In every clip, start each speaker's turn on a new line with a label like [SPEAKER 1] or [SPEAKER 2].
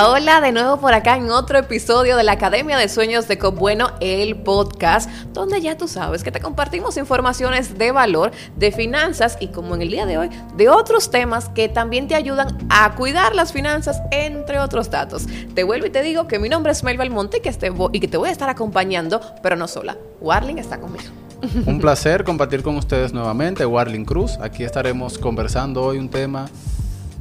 [SPEAKER 1] Hola, de nuevo por acá en otro episodio de la Academia de Sueños de Cop Bueno, el podcast, donde ya tú sabes que te compartimos informaciones de valor, de finanzas y como en el día de hoy, de otros temas que también te ayudan a cuidar las finanzas, entre otros datos. Te vuelvo y te digo que mi nombre es Mel Belmonte que, te y que te voy a estar acompañando, pero no sola. Warling está conmigo.
[SPEAKER 2] Un placer compartir con ustedes nuevamente, Warling Cruz. Aquí estaremos conversando hoy un tema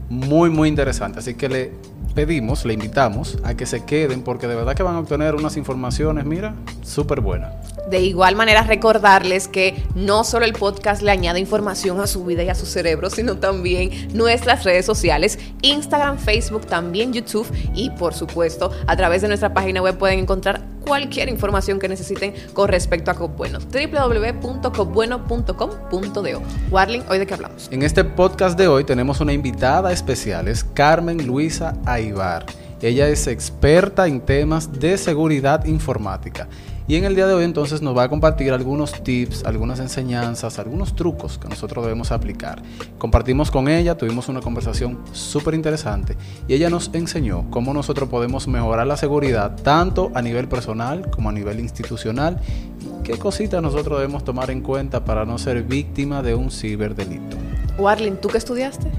[SPEAKER 2] muy, muy interesante. Así que le pedimos, le invitamos a que se queden porque de verdad que van a obtener unas informaciones, mira, súper buenas.
[SPEAKER 1] De igual manera recordarles que no solo el podcast le añade información a su vida y a su cerebro, sino también nuestras redes sociales, Instagram, Facebook, también YouTube y por supuesto a través de nuestra página web pueden encontrar cualquier información que necesiten con respecto a Copbueno. www.copbueno.com.do. Warling, ¿hoy de qué hablamos?
[SPEAKER 2] En este podcast de hoy tenemos una invitada especial, es Carmen Luisa Aibar. Ella es experta en temas de seguridad informática. Y en el día de hoy entonces nos va a compartir algunos tips, algunas enseñanzas, algunos trucos que nosotros debemos aplicar. Compartimos con ella, tuvimos una conversación súper interesante y ella nos enseñó cómo nosotros podemos mejorar la seguridad tanto a nivel personal como a nivel institucional y qué cositas nosotros debemos tomar en cuenta para no ser víctima de un ciberdelito.
[SPEAKER 1] Warling, ¿tú qué estudiaste?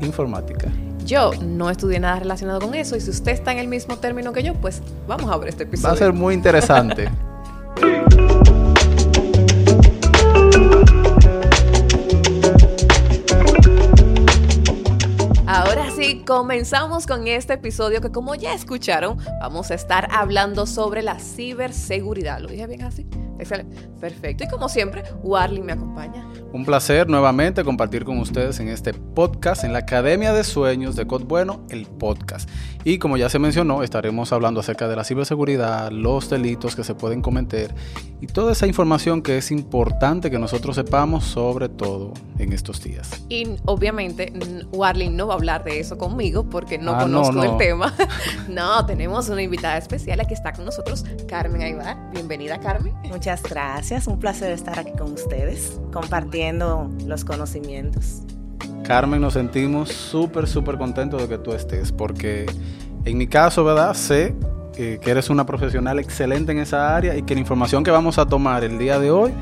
[SPEAKER 2] Informática.
[SPEAKER 1] Yo no estudié nada relacionado con eso y si usted está en el mismo término que yo, pues vamos a ver este episodio.
[SPEAKER 2] Va a ser muy interesante.
[SPEAKER 1] Ahora sí, comenzamos con este episodio que como ya escucharon, vamos a estar hablando sobre la ciberseguridad. ¿Lo dije bien así? Excelente. Perfecto. Y como siempre, Warling me acompaña.
[SPEAKER 2] Un placer nuevamente compartir con ustedes en este podcast, en la Academia de Sueños de Cod Bueno, el podcast. Y como ya se mencionó, estaremos hablando acerca de la ciberseguridad, los delitos que se pueden cometer y toda esa información que es importante que nosotros sepamos sobre todo en estos días.
[SPEAKER 1] Y obviamente, Warling no va a hablar de eso conmigo porque no ah, conozco el tema. no, tenemos una invitada especial aquí está con nosotros, Carmen Aybar. Bienvenida, Carmen.
[SPEAKER 3] Muchas gracias, un placer estar aquí con ustedes, compartiendo los conocimientos.
[SPEAKER 2] Carmen, nos sentimos súper, súper contentos de que tú estés, porque en mi caso, ¿verdad? Sé que eres una profesional excelente en esa área y que la información que vamos a tomar el día de hoy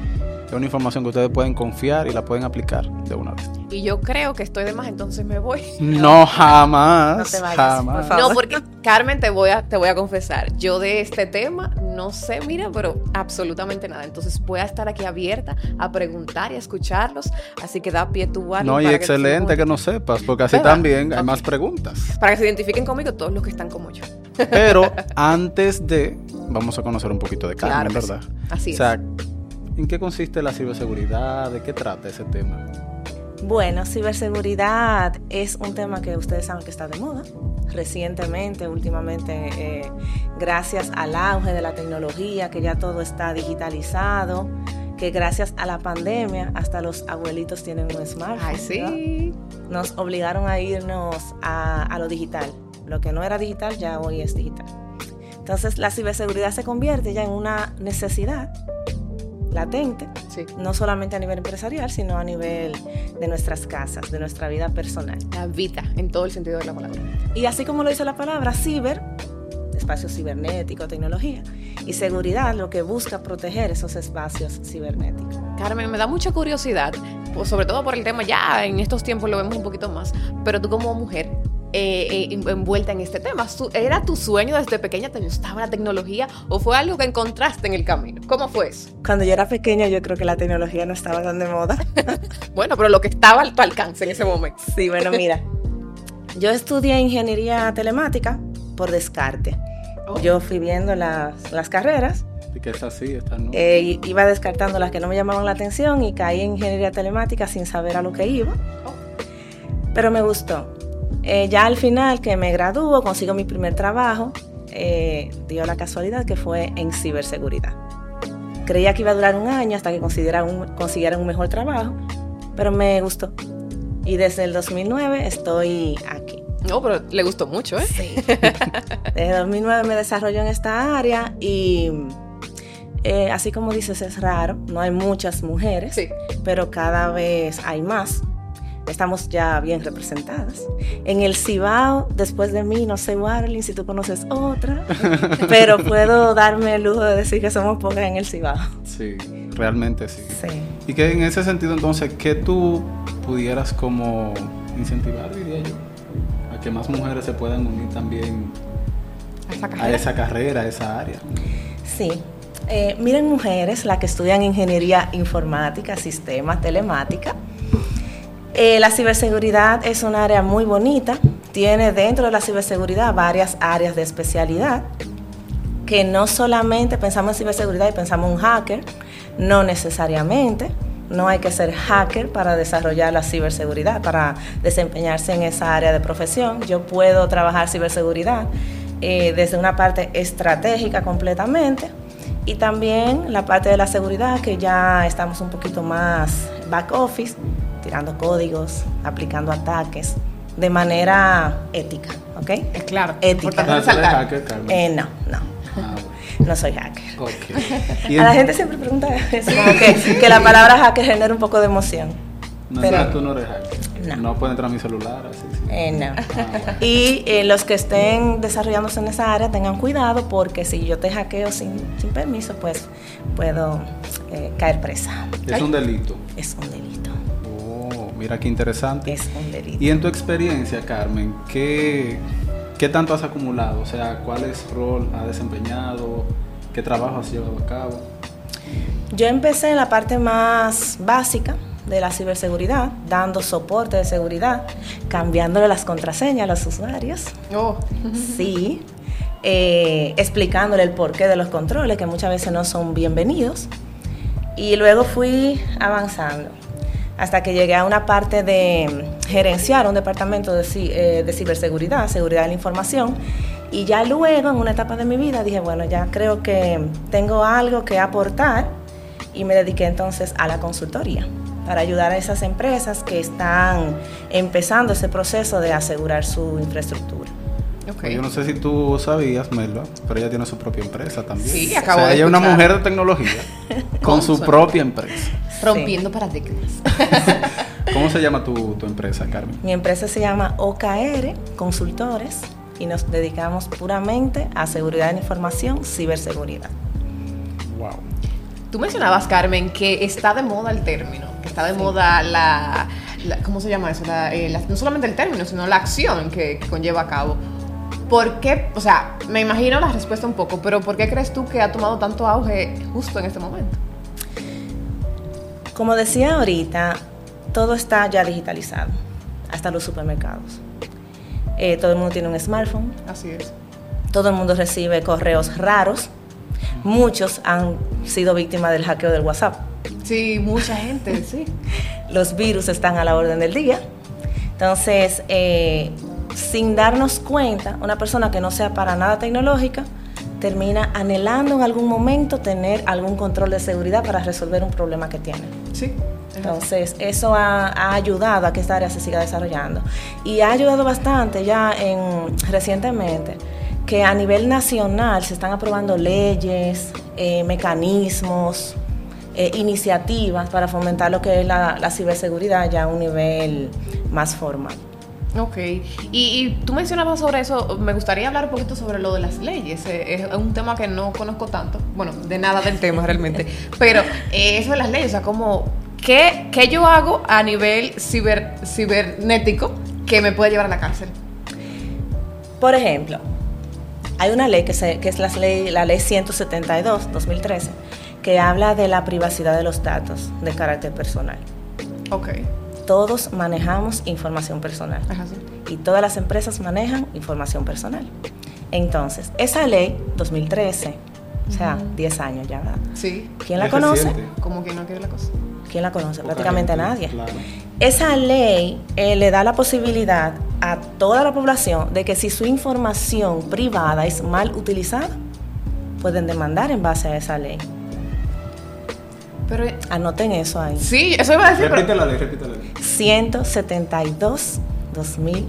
[SPEAKER 2] es una información que ustedes pueden confiar y la pueden aplicar de una vez
[SPEAKER 1] y yo creo que estoy de más, entonces me voy.
[SPEAKER 2] No, jamás. No jamás.
[SPEAKER 1] No, porque Carmen, te voy a, te voy a confesar, yo de este tema no sé, mira, pero absolutamente nada. Entonces voy a estar aquí abierta a preguntar y a escucharlos. Así que da pie tu guardia.
[SPEAKER 2] No, y excelente que, no sepas, porque así también hay más preguntas.
[SPEAKER 1] Para que se identifiquen conmigo todos los que están como yo.
[SPEAKER 2] Pero antes de, vamos a conocer un poquito de Carmen, ¿verdad?
[SPEAKER 1] Así es.
[SPEAKER 2] O sea, ¿en qué consiste la ciberseguridad? ¿De qué trata ese tema?
[SPEAKER 3] Bueno, ciberseguridad es un tema que ustedes saben que está de moda. Recientemente, últimamente, eh, gracias al auge de la tecnología, que ya todo está digitalizado, que gracias a la pandemia hasta los abuelitos tienen un smartphone.
[SPEAKER 1] Ay, sí.
[SPEAKER 3] Nos obligaron a irnos a, a lo digital. Lo que no era digital ya hoy es digital. Entonces la ciberseguridad se convierte ya en una necesidad latente, no solamente a nivel empresarial, sino a nivel de nuestras casas, de nuestra vida personal.
[SPEAKER 1] La vida, en todo el sentido de la palabra.
[SPEAKER 3] Y así como lo dice la palabra, ciber, espacio cibernético, tecnología, y seguridad, lo que busca proteger esos espacios cibernéticos.
[SPEAKER 1] Carmen, me da mucha curiosidad, sobre todo por el tema, ya en estos tiempos lo vemos un poquito más, pero tú como mujer, eh, eh, envuelta en este tema. ¿Era tu sueño desde pequeña? ¿Te gustaba la tecnología o fue algo que encontraste en el camino? ¿Cómo fue eso?
[SPEAKER 3] Cuando yo era pequeña yo creo que la tecnología no estaba tan de moda.
[SPEAKER 1] bueno, pero lo que estaba a tu alcance en ese momento.
[SPEAKER 3] Sí, bueno, mira. Yo estudié ingeniería telemática por descarte. Oh. Yo fui viendo las, las carreras
[SPEAKER 2] que es así, esta no.
[SPEAKER 3] Eh, iba descartando las que no me llamaban la atención y caí en ingeniería telemática sin saber a lo que iba. Oh. Pero me gustó. Eh, ya al final que me graduó, consigo mi primer trabajo, eh, dio la casualidad que fue en ciberseguridad. Creía que iba a durar un año hasta que consiguieran un, un mejor trabajo, pero me gustó. Y desde el 2009 estoy aquí.
[SPEAKER 1] No, pero le gustó mucho, ¿eh?
[SPEAKER 3] Sí. Desde 2009 me desarrollo en esta área y eh, así como dices, es raro, no hay muchas mujeres, pero cada vez hay más. Estamos ya bien representadas. En el Cibao, después de mí, no sé, Warling, si tú conoces otra, pero puedo darme el lujo de decir que somos pocas en el Cibao.
[SPEAKER 2] Sí, realmente sí.
[SPEAKER 3] Sí.
[SPEAKER 2] Y que en ese sentido, entonces, ¿qué tú pudieras como incentivar, diría yo? A que más mujeres se puedan unir también
[SPEAKER 1] A esa
[SPEAKER 2] a
[SPEAKER 1] carrera.
[SPEAKER 2] esa carrera, a esa área.
[SPEAKER 3] Sí. Eh, miren mujeres, las que estudian ingeniería informática, sistemas, telemática. Eh, la ciberseguridad es un área muy bonita. Tiene dentro de la ciberseguridad varias áreas de especialidad. Que no solamente pensamos en ciberseguridad y pensamos en hacker, no necesariamente. No hay que ser hacker para desarrollar la ciberseguridad, para desempeñarse en esa área de profesión. Yo puedo trabajar ciberseguridad eh, desde una parte estratégica completamente y también la parte de la seguridad que ya estamos un poquito más back office, tirando códigos, aplicando ataques de manera ética, ¿ok?
[SPEAKER 1] Es claro.
[SPEAKER 3] Ética.
[SPEAKER 1] Importante
[SPEAKER 2] Ah, hacker, Carmen.
[SPEAKER 3] Eh, no, no,
[SPEAKER 2] Ah,
[SPEAKER 3] no soy hacker.
[SPEAKER 2] ok. Y
[SPEAKER 3] A la
[SPEAKER 2] en-
[SPEAKER 3] gente siempre pregunta eso, como que, que la palabra hacker genera un poco de emoción.
[SPEAKER 2] No,
[SPEAKER 3] pero-
[SPEAKER 2] tú no eres hacker.
[SPEAKER 3] No.
[SPEAKER 2] puede entrar a mi celular, así. sí.
[SPEAKER 3] Eh, no.
[SPEAKER 2] Ah,
[SPEAKER 3] Y eh, los que estén desarrollándose en esa área tengan cuidado porque si yo te hackeo sin, sin permiso, pues puedo eh, caer presa.
[SPEAKER 2] es un delito.
[SPEAKER 3] Es un delito.
[SPEAKER 2] Mira qué interesante.
[SPEAKER 3] Es un delito.
[SPEAKER 2] Y en tu experiencia, Carmen, ¿qué, ¿qué tanto has acumulado? O sea, ¿cuál es rol has desempeñado? ¿Qué trabajo has llevado a cabo?
[SPEAKER 3] Yo empecé en la parte más básica de la ciberseguridad, dando soporte de seguridad, cambiándole las contraseñas a los usuarios.
[SPEAKER 1] Oh,
[SPEAKER 3] Sí. eh, explicándole el porqué de los controles, que muchas veces no son bienvenidos. Y luego fui avanzando hasta que llegué a una parte de gerenciar un departamento de, eh, de ciberseguridad, seguridad de la información. Y ya luego, en una etapa de mi vida, dije, bueno, ya creo que tengo algo que aportar y me dediqué entonces a la consultoría para ayudar a esas empresas que están empezando ese proceso de asegurar su infraestructura.
[SPEAKER 1] ok.
[SPEAKER 2] Pues Yo no sé si tú sabías, Melba, pero ella tiene su propia empresa también.
[SPEAKER 1] Sí,
[SPEAKER 2] O
[SPEAKER 1] acabo
[SPEAKER 2] sea,
[SPEAKER 1] de
[SPEAKER 2] ella es una mujer de tecnología con su propia empresa.
[SPEAKER 1] Rompiendo paradigmas.
[SPEAKER 2] ¿Cómo se llama tu, tu empresa, Carmen?
[SPEAKER 3] Mi empresa se llama OKR Consultores y nos dedicamos puramente a seguridad de la información, ciberseguridad.
[SPEAKER 2] Wow.
[SPEAKER 1] Tú mencionabas, Carmen, que está de moda el término, que está de moda la, la- ¿cómo se llama eso? La, eh, la- no solamente el término, sino la acción que, que conlleva a cabo. ¿Por qué? O sea, me imagino la respuesta un poco, pero ¿por qué crees tú que ha tomado tanto auge justo en este momento?
[SPEAKER 3] Como decía ahorita, todo está ya digitalizado, hasta los supermercados. Eh, todo el mundo tiene un smartphone,
[SPEAKER 1] Así es.
[SPEAKER 3] todo el mundo recibe correos raros. Muchos han sido víctimas del hackeo del WhatsApp.
[SPEAKER 1] Sí, mucha gente, sí.
[SPEAKER 3] los virus están a la orden del día. Entonces, eh, sin darnos cuenta, una persona que no sea para nada tecnológica termina anhelando en algún momento tener algún control de seguridad para resolver un problema que tiene.
[SPEAKER 1] Sí.
[SPEAKER 3] Entonces, eso ha, ha ayudado a que esta área se siga desarrollando. Y ha ayudado bastante ya en, recientemente que a nivel nacional se están aprobando leyes, eh, mecanismos, eh, iniciativas para fomentar lo que es la, la ciberseguridad ya a un nivel más formal.
[SPEAKER 1] Ok, y, y tú mencionabas sobre eso, me gustaría hablar un poquito sobre lo de las leyes, eh, es un tema que no conozco tanto, bueno, de nada del tema realmente, pero eh, eso de las leyes, o sea, como, ¿qué, qué yo hago a nivel ciber, cibernético que me puede llevar a la cárcel?
[SPEAKER 3] Por ejemplo, hay una ley que, se- que es la ley, la ley 172-2013 que habla de la privacidad de los datos de carácter personal.
[SPEAKER 1] Ok,
[SPEAKER 3] Todos manejamos información personal. y todas las empresas manejan información personal. Entonces, esa ley 2013, o sea, 10 años ya, ¿verdad?
[SPEAKER 1] Sí,
[SPEAKER 3] ¿Quién la
[SPEAKER 2] Es
[SPEAKER 3] conoce?
[SPEAKER 2] reciente.
[SPEAKER 1] como que no quiere la cosa.
[SPEAKER 3] ¿Quién la conoce?
[SPEAKER 2] Poca
[SPEAKER 3] Prácticamente
[SPEAKER 2] gente,
[SPEAKER 3] nadie.
[SPEAKER 2] Claro.
[SPEAKER 3] Esa ley eh, le da la posibilidad a toda la población de que si su información privada es mal utilizada, pueden demandar en base a esa ley.
[SPEAKER 1] Pero,
[SPEAKER 3] Anoten eso ahí.
[SPEAKER 1] sí, eso iba a decir, pero-
[SPEAKER 2] Repite la ley, repite la ley.
[SPEAKER 3] 172-2013.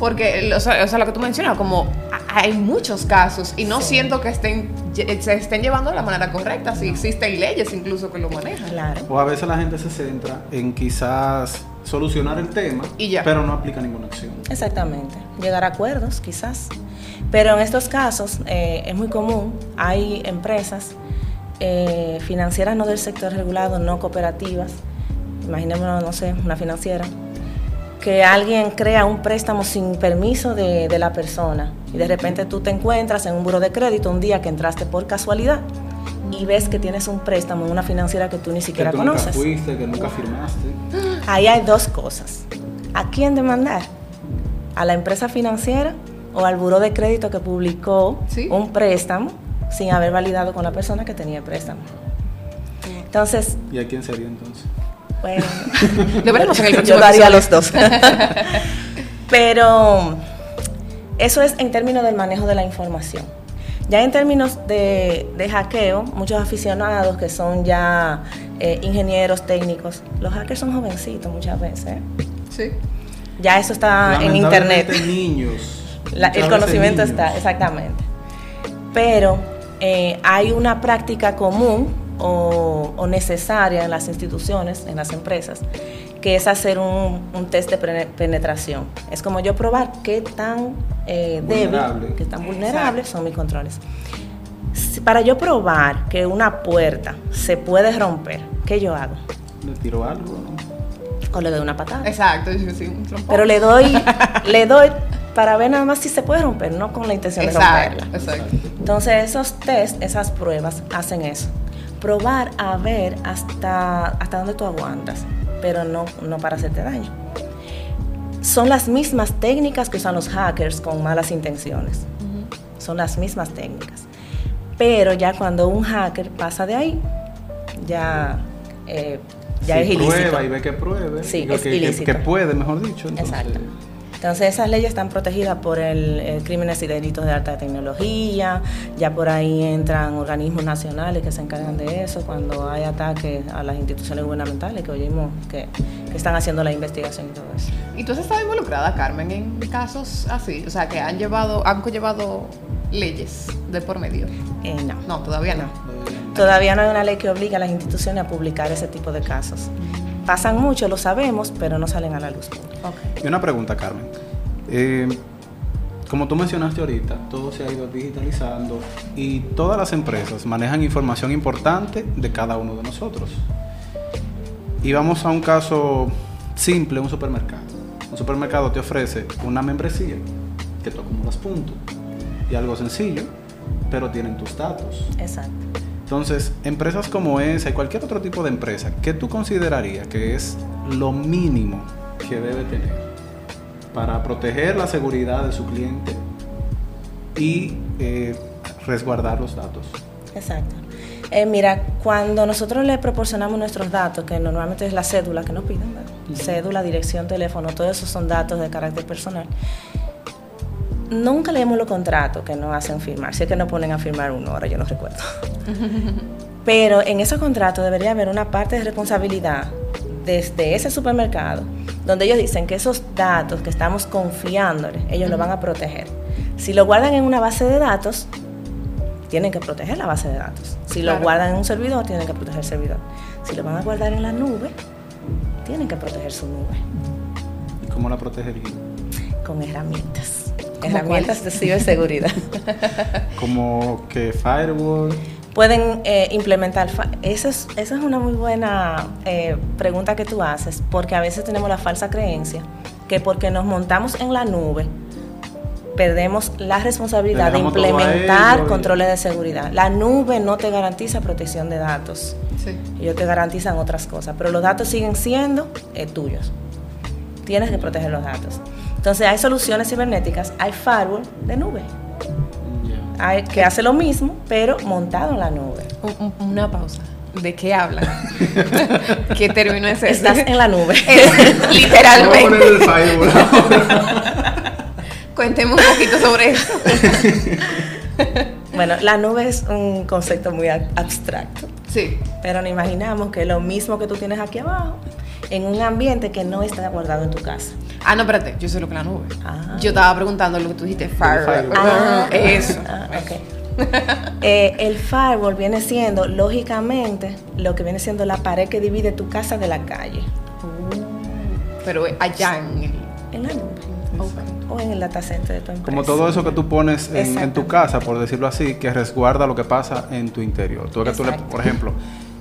[SPEAKER 1] Porque, o sea, o sea, lo que tú mencionas, como hay muchos casos y no siento que estén, se estén llevando de la manera correcta, si existen leyes incluso que lo manejan.
[SPEAKER 3] Claro.
[SPEAKER 2] O a veces la gente se centra en quizás solucionar el tema,
[SPEAKER 1] Y ya.
[SPEAKER 2] pero no aplica ninguna acción.
[SPEAKER 3] Exactamente. Llegar a acuerdos, quizás. Pero en estos casos eh, es muy común, hay empresas eh, financieras no del sector regulado, no cooperativas, imaginémonos, no sé, una financiera, que alguien crea un préstamo sin permiso de, de la persona y de repente tú te encuentras en un buro de crédito un día que entraste por casualidad y ves que tienes un préstamo en una financiera que tú ni
[SPEAKER 2] Que
[SPEAKER 3] siquiera
[SPEAKER 2] tú
[SPEAKER 3] conoces.
[SPEAKER 2] nunca fuiste, que nunca firmaste.
[SPEAKER 3] Ahí hay dos cosas. ¿A quién demandar? ¿A la empresa financiera o al buró de crédito que publicó
[SPEAKER 1] Sí.
[SPEAKER 3] un préstamo sin haber validado con la persona que tenía el préstamo? Entonces,
[SPEAKER 2] ¿Y a quién sería entonces?
[SPEAKER 3] bueno,
[SPEAKER 1] Lo veremos en el próximo
[SPEAKER 3] yo daría
[SPEAKER 1] episodio.
[SPEAKER 3] los dos. Pero eso es en términos del manejo de la información. Ya en términos de, de hackeo, muchos aficionados que son ya eh, ingenieros técnicos, los hackers son jovencitos muchas veces. ¿eh?
[SPEAKER 1] Sí.
[SPEAKER 3] Ya eso está en internet.
[SPEAKER 2] Niños.
[SPEAKER 3] La- el conocimiento
[SPEAKER 2] niños.
[SPEAKER 3] está, exactamente. Pero eh, hay una práctica común o, o necesaria en las instituciones, en las empresas, que es hacer un, un test de penetración. Es como yo probar qué tan eh,
[SPEAKER 2] Vulnerable.
[SPEAKER 3] débil, qué tan vulnerables son mis controles. Si- Para yo probar que una puerta se puede romper, ¿qué yo hago?
[SPEAKER 2] Le tiró algo, ¿no?
[SPEAKER 3] O le doy una patada.
[SPEAKER 1] Exacto, sí, sí, un trompón.
[SPEAKER 3] Pero le doy, le doy para ver nada más si se puede romper, no con la intención de romperla.
[SPEAKER 1] exacto.
[SPEAKER 3] Entonces esos test, esas pruebas hacen eso. Probar a ver hasta, hasta dónde tú aguantas, pero no, no para hacerte daño. Son las mismas técnicas que usan los hackers con malas intenciones. Son las mismas técnicas. Pero ya cuando un hacker pasa de ahí, ya, eh, ya es ilícito.
[SPEAKER 2] prueba y ve que pruebe.
[SPEAKER 3] Sí,
[SPEAKER 2] digo,
[SPEAKER 3] es
[SPEAKER 2] que, que-
[SPEAKER 3] ilícito.
[SPEAKER 2] que puede, mejor dicho. entonces-
[SPEAKER 3] Exacto. Entonces esas leyes están protegidas por el, crímenes y delitos de alta tecnología, ya por ahí entran organismos nacionales que se encargan de eso cuando hay ataques a las instituciones gubernamentales que oímos que, que están haciendo la investigación y todo eso.
[SPEAKER 1] ¿Y tú has estado involucrada, Carmen, en casos así? O sea, que han llevado, han llevado leyes de por medio.
[SPEAKER 3] Eh, no.
[SPEAKER 1] No, todavía no.
[SPEAKER 3] Todavía no hay una ley que obligue a las instituciones a publicar ese tipo de casos. Pasan mucho, lo sabemos, pero no salen a la luz.
[SPEAKER 1] Ok.
[SPEAKER 2] Y una pregunta, Carmen. Eh, como tú mencionaste ahorita, todo se ha ido digitalizando y todas las empresas manejan información importante de cada uno de nosotros. Y vamos a un caso simple, un supermercado. Un supermercado te ofrece una membresía que tú acumulas puntos y algo sencillo, pero tienen tus datos.
[SPEAKER 3] Exacto.
[SPEAKER 2] Entonces, empresas como esa y cualquier otro tipo de empresa, ¿qué tú considerarías que es lo mínimo que debe tener para proteger la seguridad de su cliente y eh, resguardar los datos?
[SPEAKER 3] Exacto. Eh, mira, cuando nosotros le proporcionamos nuestros datos, que normalmente es la cédula que nos piden, ¿verdad? cédula, dirección, teléfono, todo eso son datos de carácter personal. Nunca leemos los contratos que nos hacen firmar, si es que nos ponen a firmar uno, ahora yo no recuerdo. Pero en esos contratos debería haber una parte de responsabilidad desde ese supermercado, donde ellos dicen que esos datos que estamos confiándoles, ellos lo van a proteger. Si lo guardan en una base de datos, tienen que proteger la base de datos. Si lo
[SPEAKER 1] Claro.
[SPEAKER 3] guardan en un servidor, tienen que proteger el servidor. Si lo van a guardar en la nube, tienen que proteger su nube
[SPEAKER 2] ¿Y cómo la protegería?
[SPEAKER 3] con herramientas.
[SPEAKER 1] ¿Cómo
[SPEAKER 3] Herramientas de ciberseguridad.
[SPEAKER 2] Como que firewall.
[SPEAKER 3] Pueden eh, implementar. fa- Esa es, esa es una muy buena eh, pregunta que tú haces, porque a veces tenemos la falsa creencia que porque nos montamos en la nube, perdemos la responsabilidad de implementar
[SPEAKER 2] ellos
[SPEAKER 3] controles de seguridad. La nube no te garantiza protección de datos.
[SPEAKER 1] Sí.
[SPEAKER 3] Ellos te garantizan otras cosas, pero los datos siguen siendo eh, tuyos. Tienes que proteger los datos. Entonces hay soluciones cibernéticas, hay firewall de nube, hay, que hace lo mismo, pero montado en la nube.
[SPEAKER 1] Un- un- una pausa. ¿De qué hablan? ¿Qué término es ese?
[SPEAKER 3] Estás en la nube.
[SPEAKER 1] Es-
[SPEAKER 2] Vamos a poner
[SPEAKER 1] literalmente.
[SPEAKER 2] el firewall.
[SPEAKER 1] Cuénteme un poquito sobre eso.
[SPEAKER 3] Bueno, la nube es un concepto muy ab- abstracto,
[SPEAKER 1] Sí.
[SPEAKER 3] pero nos imaginamos que lo mismo que tú tienes aquí abajo, en un ambiente que no está guardado en tu casa.
[SPEAKER 1] Ah, no, espérate, yo sé lo que es la nube.
[SPEAKER 3] Ah.
[SPEAKER 1] Yo estaba preguntando lo que tú dijiste, firewall.
[SPEAKER 2] firewall.
[SPEAKER 1] Ah, eso.
[SPEAKER 3] Ah, ok. Eh, el firewall viene siendo, lógicamente, lo que viene siendo la pared que divide tu casa de la calle.
[SPEAKER 1] pero allá en el...
[SPEAKER 3] En la nube. O en el data center de tu empresa.
[SPEAKER 2] Como todo eso que tú pones en, en tu casa, por decirlo así, que resguarda lo que pasa en tu interior. Tú, que tú le- por ejemplo,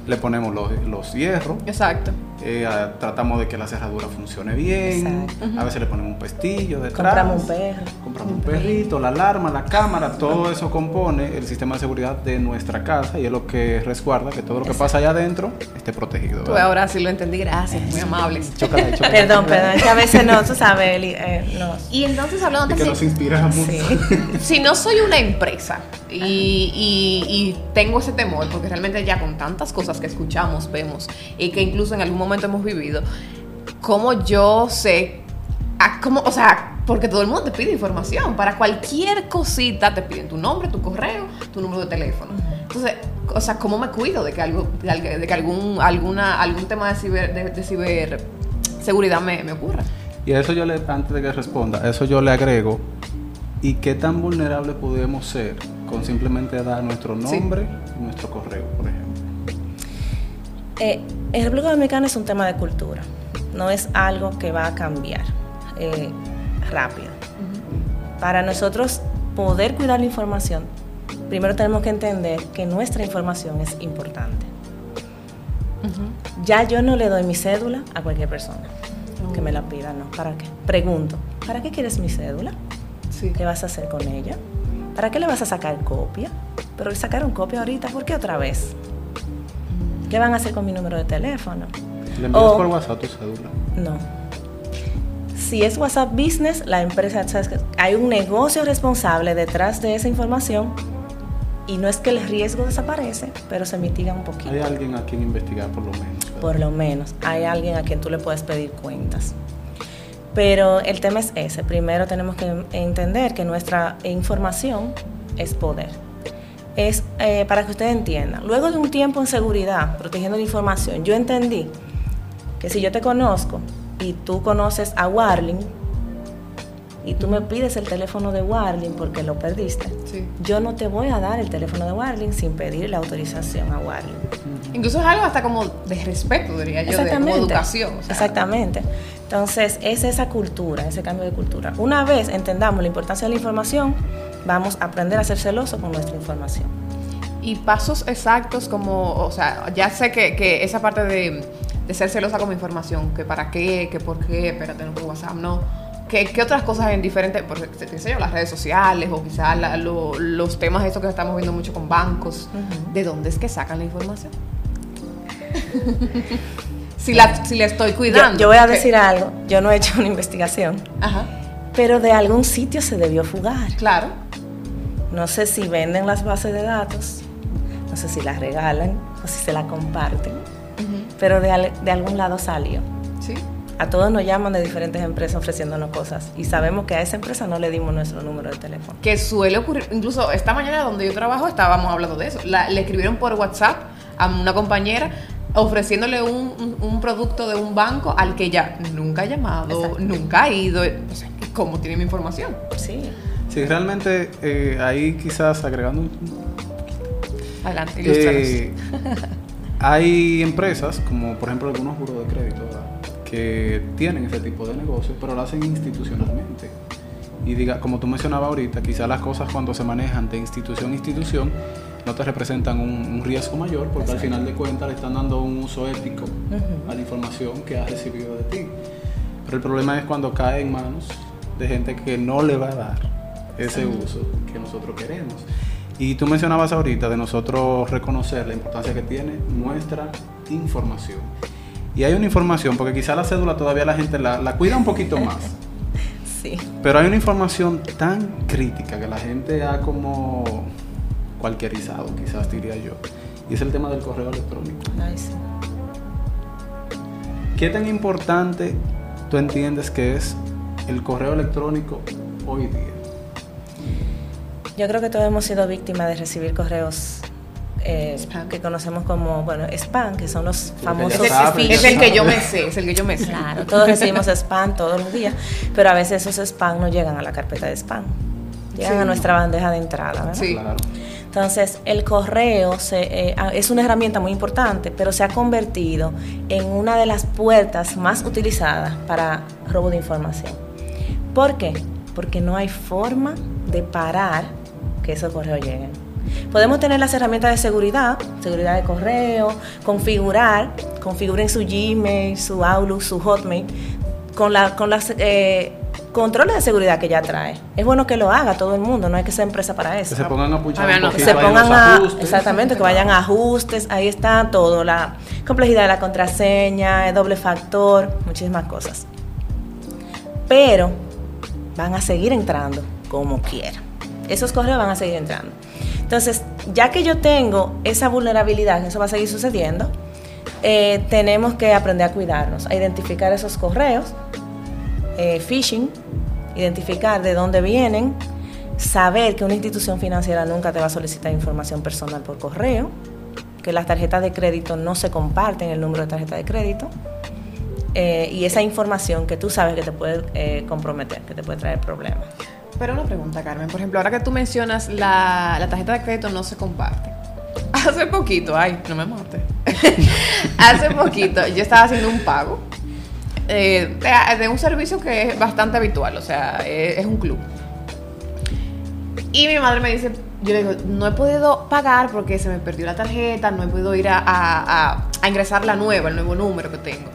[SPEAKER 2] le ponemos los, los hierros,
[SPEAKER 1] Exacto.
[SPEAKER 2] Eh, a- tratamos de que la cerradura funcione bien,
[SPEAKER 3] Exacto.
[SPEAKER 2] a veces le ponemos un pestillo detrás.
[SPEAKER 3] Compramos un perro.
[SPEAKER 2] Compramos un perrito, la alarma, la cámara, todo eso compone el sistema de seguridad de nuestra casa y es lo que resguarda que todo lo que pasa allá adentro esté protegido.
[SPEAKER 1] Tú ahora sí lo entendí, gracias, muy amable.
[SPEAKER 2] Chócala ahí.
[SPEAKER 3] Perdón, perdón, es que a veces no, tú sabes, Eli, eh, no.
[SPEAKER 1] Y entonces hablando
[SPEAKER 2] Es que
[SPEAKER 1] de
[SPEAKER 2] nos inspiramos.
[SPEAKER 3] Sí.
[SPEAKER 1] si no soy una empresa y, y- y tengo ese temor, porque realmente ya con tantas cosas que escuchamos, vemos y que incluso en algún momento hemos vivido, ¿cómo yo sé? a cómo, o sea, porque todo el mundo te pide información. Para cualquier cosita te piden tu nombre, tu correo, tu número de teléfono. Entonces, o sea, ¿cómo me cuido de que, algo, de, que algún, alguna, algún tema de ciber, de, de ciberseguridad me, me ocurra?
[SPEAKER 2] Y a eso yo le, antes de que responda, a eso yo le agrego, ¿y qué tan vulnerable podemos ser con simplemente dar nuestro
[SPEAKER 1] Sí.
[SPEAKER 2] nombre y nuestro correo, por ejemplo?
[SPEAKER 3] Eh, en República Dominicana es un tema de cultura, no es algo que va a cambiar eh, rápido. Para nosotros poder cuidar la información, primero tenemos que entender que nuestra información es importante. Ya yo no le doy mi cédula a cualquier persona que me la pida, no. ¿Para qué? Pregunto, ¿para qué quieres mi cédula?
[SPEAKER 1] Sí.
[SPEAKER 3] ¿Qué vas a hacer con ella? ¿Para qué le vas a sacar copia? Pero le sacaron copia ahorita, ¿por qué otra vez? ¿Qué van a hacer con mi número de teléfono?
[SPEAKER 2] Le envías
[SPEAKER 3] O-
[SPEAKER 2] por WhatsApp tu cédula.
[SPEAKER 3] No. Si es WhatsApp Business, la empresa, sabes hay un negocio responsable detrás de esa información y no es que el riesgo desaparece, pero se mitiga un poquito.
[SPEAKER 2] Hay alguien a quien investigar por lo menos. ¿verdad?
[SPEAKER 3] Por lo menos hay alguien a quien tú le puedes pedir cuentas. Pero el tema es ese. Primero tenemos que entender que nuestra información es poder. Es eh, para que ustedes entiendan. Luego de un tiempo en seguridad, protegiendo la información, yo entendí que si yo te conozco y tú conoces a Warling y tú me pides el teléfono de Warling porque lo perdiste,
[SPEAKER 1] Sí.
[SPEAKER 3] yo no te voy a dar el teléfono de Warling sin pedir la autorización a Warling.
[SPEAKER 1] Incluso es algo hasta como de respeto, diría yo, de como educación. o sea,
[SPEAKER 3] Exactamente. Entonces, es esa cultura, ese cambio de cultura. Una vez entendamos la importancia de la información, vamos a aprender a ser celosos con nuestra información.
[SPEAKER 1] Y pasos exactos como, o sea, ya sé que, que esa parte de, de ser celosa con mi información, que para qué, que por qué, espérate, no por WhatsApp, no. ¿Qué, qué otras cosas en diferentes, porque qué sé yo, las redes sociales o quizás lo- los temas estos que estamos viendo mucho con bancos. ¿de dónde es que sacan la información? si, la, si la estoy cuidando.
[SPEAKER 3] yo voy a
[SPEAKER 1] ¿qué?
[SPEAKER 3] decir algo, yo no he hecho una investigación,
[SPEAKER 1] Ajá,
[SPEAKER 3] pero de algún sitio se debió fugar.
[SPEAKER 1] claro.
[SPEAKER 3] No sé si venden las bases de datos, no sé si las regalan o si se las comparten, pero de, de algún lado salió.
[SPEAKER 1] Sí.
[SPEAKER 3] A todos nos llaman de diferentes empresas ofreciéndonos cosas y sabemos que a esa empresa no le dimos nuestro número de teléfono.
[SPEAKER 1] que suele ocurrir, incluso esta mañana donde yo trabajo estábamos hablando de eso. La- le escribieron por WhatsApp a una compañera ofreciéndole un, un- un producto de un banco al que ella nunca ha llamado,
[SPEAKER 3] Exacto.
[SPEAKER 1] nunca ha ido. O sea, ¿Cómo tiene mi información?
[SPEAKER 3] Sí.
[SPEAKER 2] Sí, realmente eh, ahí quizás agregando un,
[SPEAKER 1] Adelante.
[SPEAKER 2] Eh, hay empresas, como por ejemplo algunos juros de crédito, ¿verdad? que tienen ese tipo de negocios, pero lo hacen institucionalmente. Y diga, como tú mencionabas ahorita, quizás las cosas cuando se manejan de institución a institución no te representan un, un riesgo mayor, porque al final de cuentas le están dando un uso ético a la información que has recibido de ti. Pero el problema es cuando cae en manos de gente que no le va a dar ese uso que nosotros queremos. Y tú mencionabas ahorita de nosotros reconocer la importancia que tiene nuestra información. Y hay una información, porque quizá la cédula todavía la gente la, la cuida un poquito más,
[SPEAKER 3] Sí.
[SPEAKER 2] pero hay una información tan crítica que la gente ha como cualquierizado, quizás diría yo, y es el tema del correo electrónico.
[SPEAKER 3] Sí.
[SPEAKER 2] ¿Qué tan importante tú entiendes que es el correo electrónico hoy día?
[SPEAKER 3] Yo creo que todos hemos sido víctimas de recibir correos eh,
[SPEAKER 1] Spam.
[SPEAKER 3] que conocemos como, bueno, spam, que son los famosos
[SPEAKER 1] es, el,
[SPEAKER 2] ya
[SPEAKER 1] es el que yo me sé, es el que yo me sé.
[SPEAKER 3] Claro, todos recibimos spam todos los días, pero a veces esos spam no llegan a la carpeta de spam, llegan
[SPEAKER 1] Sí.
[SPEAKER 3] a nuestra bandeja de entrada, ¿verdad?
[SPEAKER 1] Sí.
[SPEAKER 2] Claro.
[SPEAKER 3] Entonces, el correo se, eh, es una herramienta muy importante, pero se ha convertido en una de las puertas más utilizadas para robo de información. ¿Por qué? Porque no hay forma de parar que esos correos lleguen. Podemos tener las herramientas de seguridad, seguridad de correo, configurar, configuren su Gmail, su Outlook, su Hotmail, con, la, con las eh, controles de seguridad que ya trae. Es bueno que lo haga todo el mundo, no hay que ser empresa para eso.
[SPEAKER 2] Que se pongan a puchar un
[SPEAKER 1] no,
[SPEAKER 2] poquito
[SPEAKER 3] se pongan a,
[SPEAKER 2] ajustes.
[SPEAKER 3] exactamente, que vayan a ajustes, ahí está todo, la complejidad de la contraseña, el doble factor, muchísimas cosas. Pero van a seguir entrando como quieran. Esos correos van a seguir entrando. Entonces, ya que yo tengo esa vulnerabilidad, eso va a seguir sucediendo, eh, tenemos que aprender a cuidarnos, a identificar esos correos, eh, phishing, identificar de dónde vienen, saber que una institución financiera nunca te va a solicitar información personal por correo, que las tarjetas de crédito no se comparten el número de tarjeta de crédito, eh, y esa información que tú sabes que te puede comprometer, que te puede traer problemas.
[SPEAKER 1] Pero una pregunta, Carmen. Por ejemplo, ahora que tú mencionas la, la tarjeta de crédito no se comparte. Hace poquito, ay, no me mate. Hace poquito yo estaba haciendo un pago eh, de, de un servicio que es bastante habitual, o sea, es, es un club. Y mi madre me dice, yo le digo, no he podido pagar porque se me perdió la tarjeta, no he podido ir a, a- a- a ingresar la nueva, el nuevo número que tengo.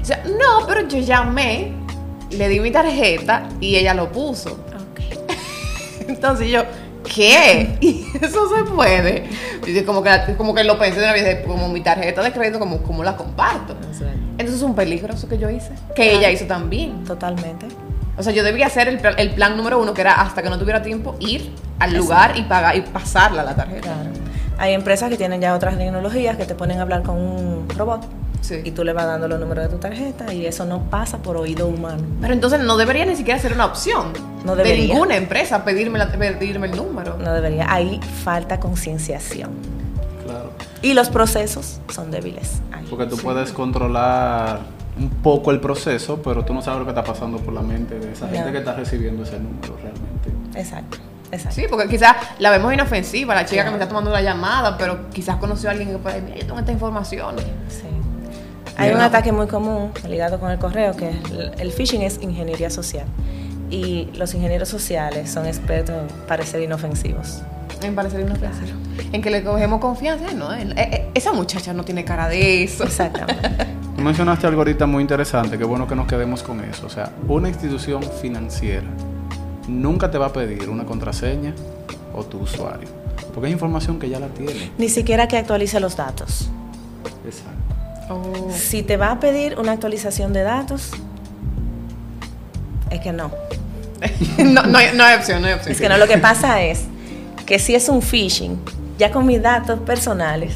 [SPEAKER 1] O sea, no, pero yo llamé, le di mi tarjeta y ella lo puso. Entonces yo, ¿qué? Y eso se puede. Y como que, como que lo pensé de una vez, como mi tarjeta de crédito, como, como la comparto. Entonces es un peligro eso que yo hice. Que ella hizo también.
[SPEAKER 3] Totalmente.
[SPEAKER 1] O sea, yo debía hacer el, el plan número uno, que era hasta que no tuviera tiempo, ir al lugar y pagar y pasarla la tarjeta.
[SPEAKER 3] Claro. Hay empresas que tienen ya otras tecnologías que te ponen a hablar con un robot
[SPEAKER 1] Sí.
[SPEAKER 3] y tú le vas dando los números de tu tarjeta y eso no pasa por oído humano.
[SPEAKER 1] Pero entonces no debería ni siquiera ser una opción
[SPEAKER 3] No
[SPEAKER 1] de ninguna empresa pedirme, la- pedirme el número.
[SPEAKER 3] No debería. Ahí falta concienciación.
[SPEAKER 2] Claro.
[SPEAKER 3] Y los procesos son débiles. ahí.
[SPEAKER 2] Porque tú puedes controlar un poco el proceso, pero tú no sabes lo que está pasando por la mente de esa gente
[SPEAKER 3] No.
[SPEAKER 2] que está recibiendo ese número realmente.
[SPEAKER 3] Exacto. Exacto.
[SPEAKER 1] Sí, porque quizás la vemos inofensiva, la chica que me está tomando la llamada, pero quizás conoció a alguien que puede mira, yo tengo esta información.
[SPEAKER 3] Sí. Hay un ataque muy común ligado con el correo que es el- phishing es ingeniería social. Y los ingenieros sociales son expertos en parecer inofensivos.
[SPEAKER 1] Me parece inofensivo. En que le cogemos confianza, Ay, no, eh, eh, esa muchacha no tiene cara de eso.
[SPEAKER 3] Exactamente.
[SPEAKER 2] Tú mencionaste algo ahorita muy interesante, que bueno que nos quedemos con eso. O sea, una institución financiera nunca te va a pedir una contraseña o tu usuario, porque es información que ya la tiene.
[SPEAKER 3] Ni siquiera que actualice los datos.
[SPEAKER 2] Exacto.
[SPEAKER 1] Oh.
[SPEAKER 3] Si te va a pedir una actualización de datos, es que no.
[SPEAKER 1] no, no, hay, no hay opción, no hay opción.
[SPEAKER 3] Es que no, lo que pasa es que si es un phishing, ya con mis datos personales,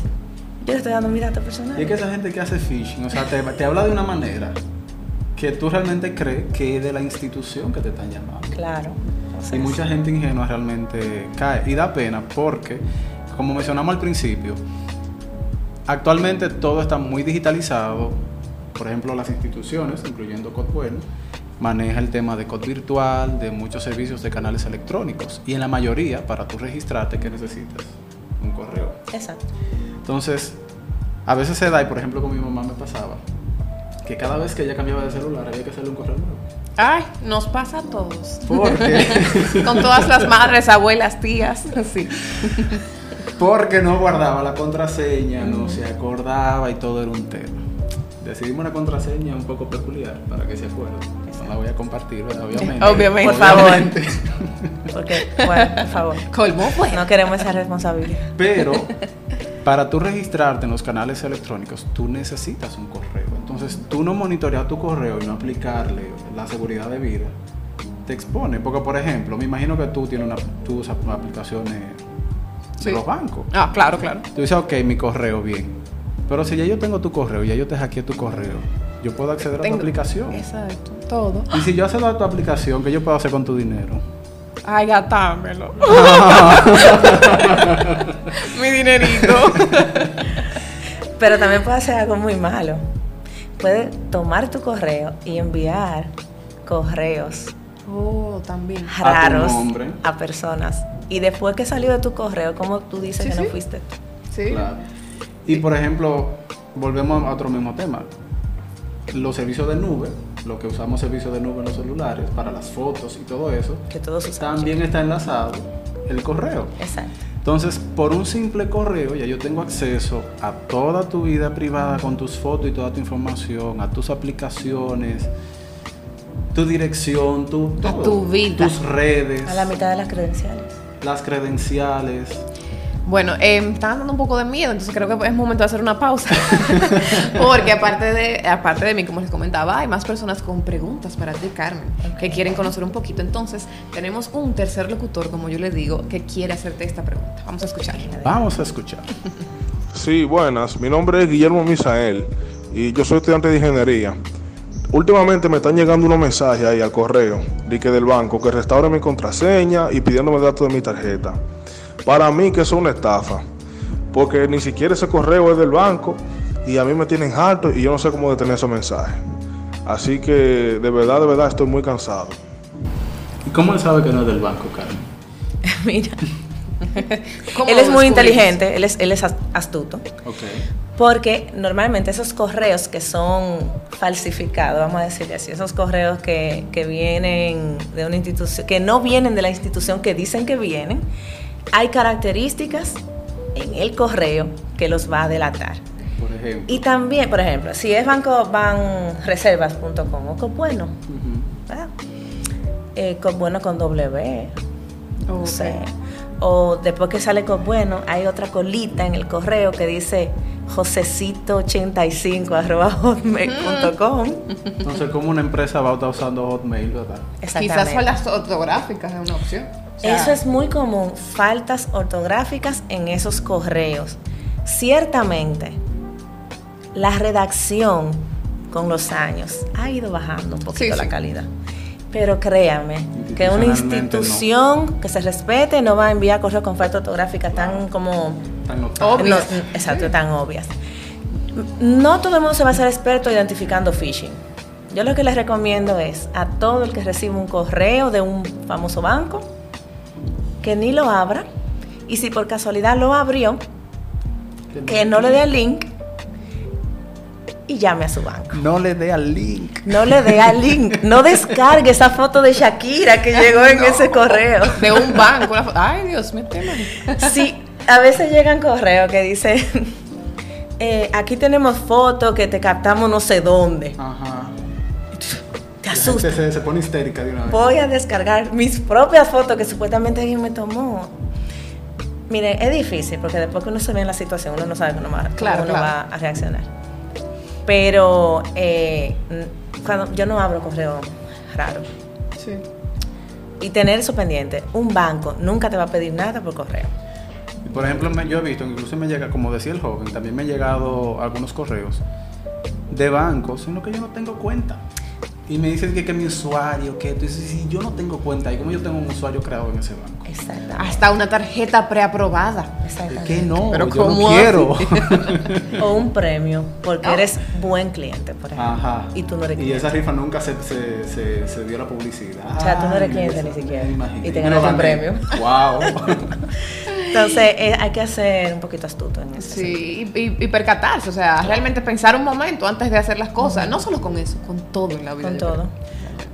[SPEAKER 3] yo le estoy dando mis datos
[SPEAKER 2] Y es
[SPEAKER 3] personales.
[SPEAKER 2] que esa gente que hace phishing, o sea, te, te habla de una manera que tú realmente crees que es de la institución que te están llamando.
[SPEAKER 3] Claro.
[SPEAKER 2] Y mucha gente ingenua realmente cae. Y da pena porque, como mencionamos al principio, actualmente todo está muy digitalizado. Por ejemplo, las instituciones, incluyendo Codewell, maneja el tema de COD virtual, de muchos servicios de canales electrónicos. Y en la mayoría, para tú registrarte, ¿qué necesitas? Un correo.
[SPEAKER 3] Exacto.
[SPEAKER 2] Entonces, a veces se da, y por ejemplo con mi mamá me pasaba, que cada vez que ella cambiaba de celular había que hacerle un correo nuevo.
[SPEAKER 1] Ay, nos pasa a todos.
[SPEAKER 2] Porque,
[SPEAKER 1] Con todas las madres, abuelas, tías. Sí.
[SPEAKER 2] porque no guardaba la contraseña, no se acordaba y todo era un tema. Decidimos una contraseña un poco peculiar para que se acuerde. No la voy a compartir, ¿verdad? obviamente.
[SPEAKER 1] Obviamente.
[SPEAKER 3] Por favor. Porque, bueno, por favor.
[SPEAKER 1] Colmo fue.
[SPEAKER 3] No queremos esa responsabilidad.
[SPEAKER 2] Pero para tú registrarte en los canales electrónicnicos, tú necesitas un correo. Entonces, tú no monitorear tu correo y no aplicarle la seguridad de vida, te expone. Porque, por ejemplo, me imagino que tú tienes una, tú usas aplicaciones
[SPEAKER 1] Sí.
[SPEAKER 2] de los bancos.
[SPEAKER 1] Ah, claro, claro.
[SPEAKER 2] Tú dices, ok, mi correo, bien. Pero si ya yo tengo tu correo, ya yo te hackeé tu correo, yo puedo acceder a tu aplicación.
[SPEAKER 1] Exacto, todo.
[SPEAKER 2] Y si yo accedo a tu aplicación, ¿qué yo puedo hacer con tu dinero?
[SPEAKER 1] Ay, gatámelo. Mi dinerito.
[SPEAKER 3] Pero también puede hacer algo muy malo. Puede tomar tu correo y enviar correos
[SPEAKER 1] Oh, también.
[SPEAKER 2] tu
[SPEAKER 3] raros
[SPEAKER 2] nombre.
[SPEAKER 3] a personas Y después que salió de tu correo, ¿cómo tú dices
[SPEAKER 1] Sí,
[SPEAKER 3] que
[SPEAKER 1] sí.
[SPEAKER 3] no fuiste tú?
[SPEAKER 1] Sí.
[SPEAKER 2] Claro. Y por ejemplo, volvemos a otro mismo tema. Los servicios de nube, lo que usamos servicios de nube en los celulares para las fotos y todo eso,
[SPEAKER 3] Que todos usamos.
[SPEAKER 2] también está enlazado el correo.
[SPEAKER 3] Exacto.
[SPEAKER 2] Entonces, por un simple correo ya yo tengo acceso a toda tu vida privada con tus fotos y toda tu información, a tus aplicaciones, tu dirección, tu,
[SPEAKER 1] A tu vida.
[SPEAKER 2] tus redes,
[SPEAKER 3] A la mitad de las credenciales.
[SPEAKER 2] las credenciales.
[SPEAKER 1] Bueno, eh, me están dando un poco de miedo, entonces creo que es momento de hacer una pausa. Porque aparte de, aparte de mí, como les comentaba, hay más personas con preguntas para ti, Carmen, que quieren conocer un poquito. Entonces, tenemos un tercer locutor, como yo le digo, que quiere hacerte esta pregunta. Vamos a escuchar.
[SPEAKER 2] Vamos a escuchar.
[SPEAKER 4] Sí, buenas. Mi nombre es Guillermo Misael y yo soy estudiante de ingeniería. Últimamente me están llegando unos mensajes ahí al correo de que del banco que restaure mi contraseña y pidiéndome datos de mi tarjeta. Para mí que es una estafa, porque ni siquiera ese correo es del banco y a mí me tienen harto y yo no sé cómo detener esos mensajes. Así que de verdad, de verdad estoy muy cansado.
[SPEAKER 2] ¿Y cómo él sabe que no es del banco, Carmen?
[SPEAKER 3] Mira.
[SPEAKER 1] ¿Cómo
[SPEAKER 3] Él es muy inteligente, él es, él es as- astuto.
[SPEAKER 2] Ok.
[SPEAKER 3] Porque normalmente esos correos que son falsificados, vamos a decirle así, esos correos que, que vienen de una institución, que no vienen de la institución que dicen que vienen, hay características en el correo que los va a delatar.
[SPEAKER 2] Por ejemplo.
[SPEAKER 3] Y también, por ejemplo, si es banco banreservas.com o Cobueno,
[SPEAKER 2] Ujú.
[SPEAKER 3] ¿verdad? Eh, Cobueno con W, no
[SPEAKER 1] Ok.
[SPEAKER 3] sé. O después que sale Cobueno, hay otra colita en el correo que dice josecito85 arroba hotmail.com.
[SPEAKER 2] Entonces, ¿cómo una empresa va a estar usando Hotmail, verdad?
[SPEAKER 1] Quizás faltas ortográficas es una opción. O sea,
[SPEAKER 3] Eso es muy común, faltas ortográficas en esos correos. Ciertamente, la redacción con los años ha ido bajando un poquito
[SPEAKER 1] Sí,
[SPEAKER 3] la
[SPEAKER 1] sí.
[SPEAKER 3] calidad. Pero créanme que una institución que se respete no va a enviar correos con falta ortográfica tan como
[SPEAKER 2] Tan.
[SPEAKER 1] Obvias.
[SPEAKER 3] no, exacto, tan obvias. No todo el mundo se va a ser experto identificando phishing. Yo lo que les recomiendo es a todo el que reciba un correo de un famoso banco que ni lo abra y si por casualidad lo abrió, que no le dé al link y llame a su banco.
[SPEAKER 2] No le dé al link.
[SPEAKER 3] No le dé al link, no descargue esa foto de Shakira que llegó en ese correo.
[SPEAKER 1] de un banco. una Ay, Dios imaginas.
[SPEAKER 3] Sí, a veces llegan correos que dicen, eh, aquí tenemos fotos que te captamos no sé dónde.
[SPEAKER 2] Ajá.
[SPEAKER 3] Te asusta.
[SPEAKER 2] se, se pone histérica de una vez.
[SPEAKER 3] Voy a descargar mis propias fotos que supuestamente alguien me tomó. Mire, es difícil porque después que uno se ve en la situación, uno no sabe cómo uno va, cómo
[SPEAKER 1] Claro,
[SPEAKER 3] uno
[SPEAKER 1] claro.
[SPEAKER 3] va a reaccionar. Pero eh, cuando yo no abro correo raro.
[SPEAKER 1] Sí.
[SPEAKER 3] Y tener eso pendiente, un banco nunca te va a pedir nada por correo.
[SPEAKER 2] Por ejemplo, me- yo he visto, incluso me llega, como decía el joven, también me han llegado algunos correos de bancos en los que yo no tengo cuenta. Y me dicen que, que mi usuario, que tú dices, si yo no tengo cuenta, ¿y cómo yo tengo un usuario creado en ese banco?
[SPEAKER 3] Exactamente.
[SPEAKER 1] Hasta una tarjeta preaprobada.
[SPEAKER 3] Exactamente.
[SPEAKER 2] Que no,
[SPEAKER 1] Pero
[SPEAKER 2] yo
[SPEAKER 1] ¿cómo
[SPEAKER 2] no quiero.
[SPEAKER 3] O un premio, porque
[SPEAKER 1] Ah.
[SPEAKER 3] eres buen cliente, por ejemplo.
[SPEAKER 2] Ajá.
[SPEAKER 3] Y tú no eres
[SPEAKER 2] Y
[SPEAKER 3] cliente.
[SPEAKER 2] esa rifa nunca se, se, se, se dio la publicidad.
[SPEAKER 3] O sea, tú no eres cliente ni siquiera.
[SPEAKER 2] me imaginé.
[SPEAKER 3] Y te ganas un premio.
[SPEAKER 2] Wow.
[SPEAKER 3] Entonces, eh, hay que ser un poquito astuto en eso.
[SPEAKER 1] Sí, y, y- y percatarse, o sea, realmente pensar un momento antes de hacer las cosas, no solo con eso, con todo en la vida.
[SPEAKER 3] Con todo.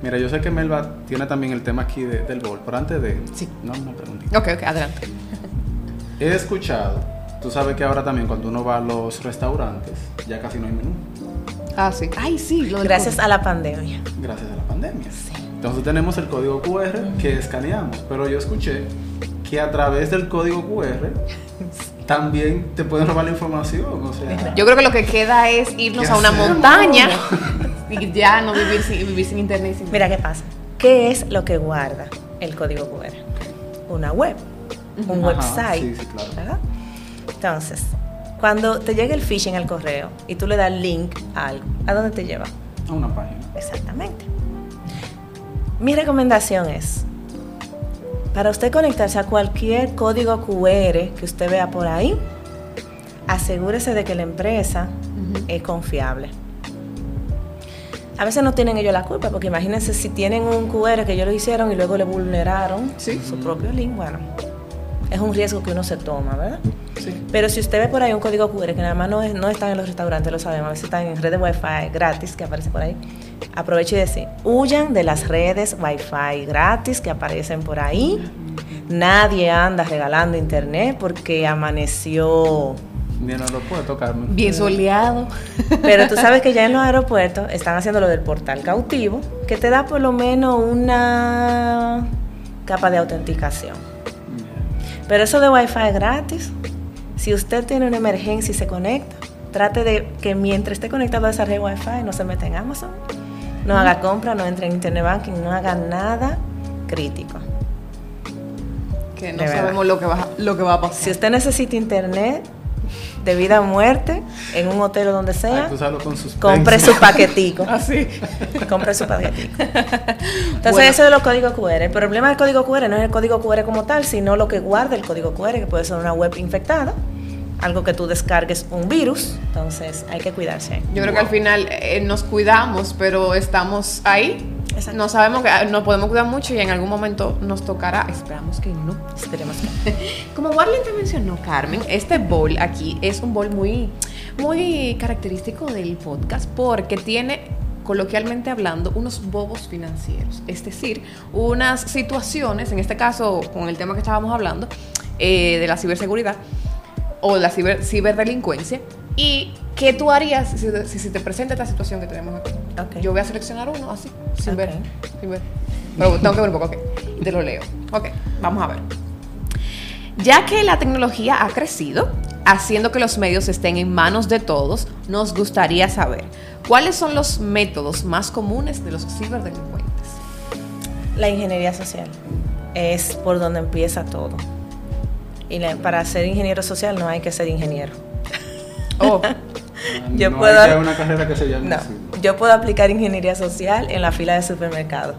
[SPEAKER 2] Mira, yo sé que Melba tiene también el tema aquí de- del bol, pero antes de...
[SPEAKER 1] Sí.
[SPEAKER 2] No, una preguntita.
[SPEAKER 1] Ok, ok, adelante.
[SPEAKER 2] He escuchado, tú sabes que ahora también cuando uno va a los restaurantes, ya casi no hay menú,
[SPEAKER 1] Ah, sí. Ay, sí, lo
[SPEAKER 3] Gracias a la pandemia.
[SPEAKER 2] gracias a la pandemia. Entonces tenemos el código QR que escaneamos, pero yo escuché que a través del código QR también te pueden robar la información, o sea...
[SPEAKER 1] Yo creo que lo que queda es irnos
[SPEAKER 2] ¿Qué
[SPEAKER 1] a una
[SPEAKER 2] hacemos?
[SPEAKER 1] montaña y ya no vivir sin, vivir sin internet. y Sin...
[SPEAKER 3] Mira qué pasa. ¿Qué es lo que guarda el código QR? Una web, un
[SPEAKER 2] Ajá,
[SPEAKER 3] website.
[SPEAKER 2] sí, sí, claro.
[SPEAKER 3] ¿verdad? Entonces, cuando te llega el phishing al correo y tú le das link a algo, ¿a dónde te lleva?
[SPEAKER 2] A una página.
[SPEAKER 3] Exactamente. Mi recomendación es, para usted conectarse a cualquier código QR que usted vea por ahí, asegúrese de que la empresa es confiable. A veces no tienen ellos la culpa, porque imagínense si tienen un QR que ellos lo hicieron y luego le vulneraron
[SPEAKER 1] Sí.
[SPEAKER 3] su propio link, bueno, es un riesgo que uno se toma, ¿verdad? Pero si usted ve por ahí un código QR que nada más no, es- no están en los restaurantes, lo sabemos, a veces están en redes Wi-Fi gratis que aparece por ahí, aproveche y decir, huyan de las redes Wi-Fi gratis que aparecen por ahí. Nadie anda regalando internet porque amaneció.
[SPEAKER 2] Ni en el aeropuerto, Carmen.
[SPEAKER 1] Bien soleado.
[SPEAKER 3] Pero tú sabes que ya en los aeropuertos están haciendo lo del portal cautivo, que te da por lo menos una capa de autenticación. Pero eso de Wi-Fi es gratis. Si usted tiene una emergencia y se conecta, trate de que mientras esté conectado a esa red Wi-Fi no se meta en Amazon, no haga compra, no entre en Internet Banking, no haga nada crítico.
[SPEAKER 1] Que no
[SPEAKER 3] De verdad.
[SPEAKER 1] sabemos lo que, va, lo que va a pasar.
[SPEAKER 3] Si usted necesita Internet de vida o muerte, en un hotel o donde sea,
[SPEAKER 2] con
[SPEAKER 3] compre su paquetico.
[SPEAKER 1] Así.
[SPEAKER 3] compre su paquetico. Entonces,
[SPEAKER 1] Bueno.
[SPEAKER 3] eso de los códigos QR. El problema del código QR no es el código QR como tal, sino lo que guarda el código QR, que puede ser una web infectada, algo que tú descargues un virus. Entonces, hay que cuidarse.
[SPEAKER 1] Yo creo que al final eh, nos cuidamos, pero estamos ahí.
[SPEAKER 3] Exacto.
[SPEAKER 1] No sabemos que ah, nos podemos cuidar mucho y en algún momento nos tocará. Esperamos que no.
[SPEAKER 3] Esperemos que.
[SPEAKER 1] Como Warlen te mencionó, Carmen, este bowl aquí es un bowl muy, muy característico del podcast porque tiene, coloquialmente hablando, unos bobos financieros. Es decir, unas situaciones, en este caso con el tema que estábamos hablando, eh, de la ciberseguridad o la ciber- ciberdelincuencia. ¿Y qué tú harías si, si te presenta esta situación que tenemos aquí? Yo voy a seleccionar uno así, sin ver. Sin ver. Pero tengo que ver un poco, ok. Te lo leo. Ok, vamos a ver. Ya que la tecnología ha crecido, haciendo que los medios estén en manos de todos, nos gustaría saber cuáles son los métodos más comunes de los ciberdelincuentes.
[SPEAKER 3] La ingeniería social es por donde empieza todo. Y la- para ser ingeniero social no hay que ser ingeniero.
[SPEAKER 1] Oh,
[SPEAKER 3] Yo
[SPEAKER 2] no
[SPEAKER 3] puedo-
[SPEAKER 2] hay que haber una carrera que se llame
[SPEAKER 3] No,
[SPEAKER 2] así.
[SPEAKER 3] yo puedo aplicar ingeniería social en la fila de supermercado.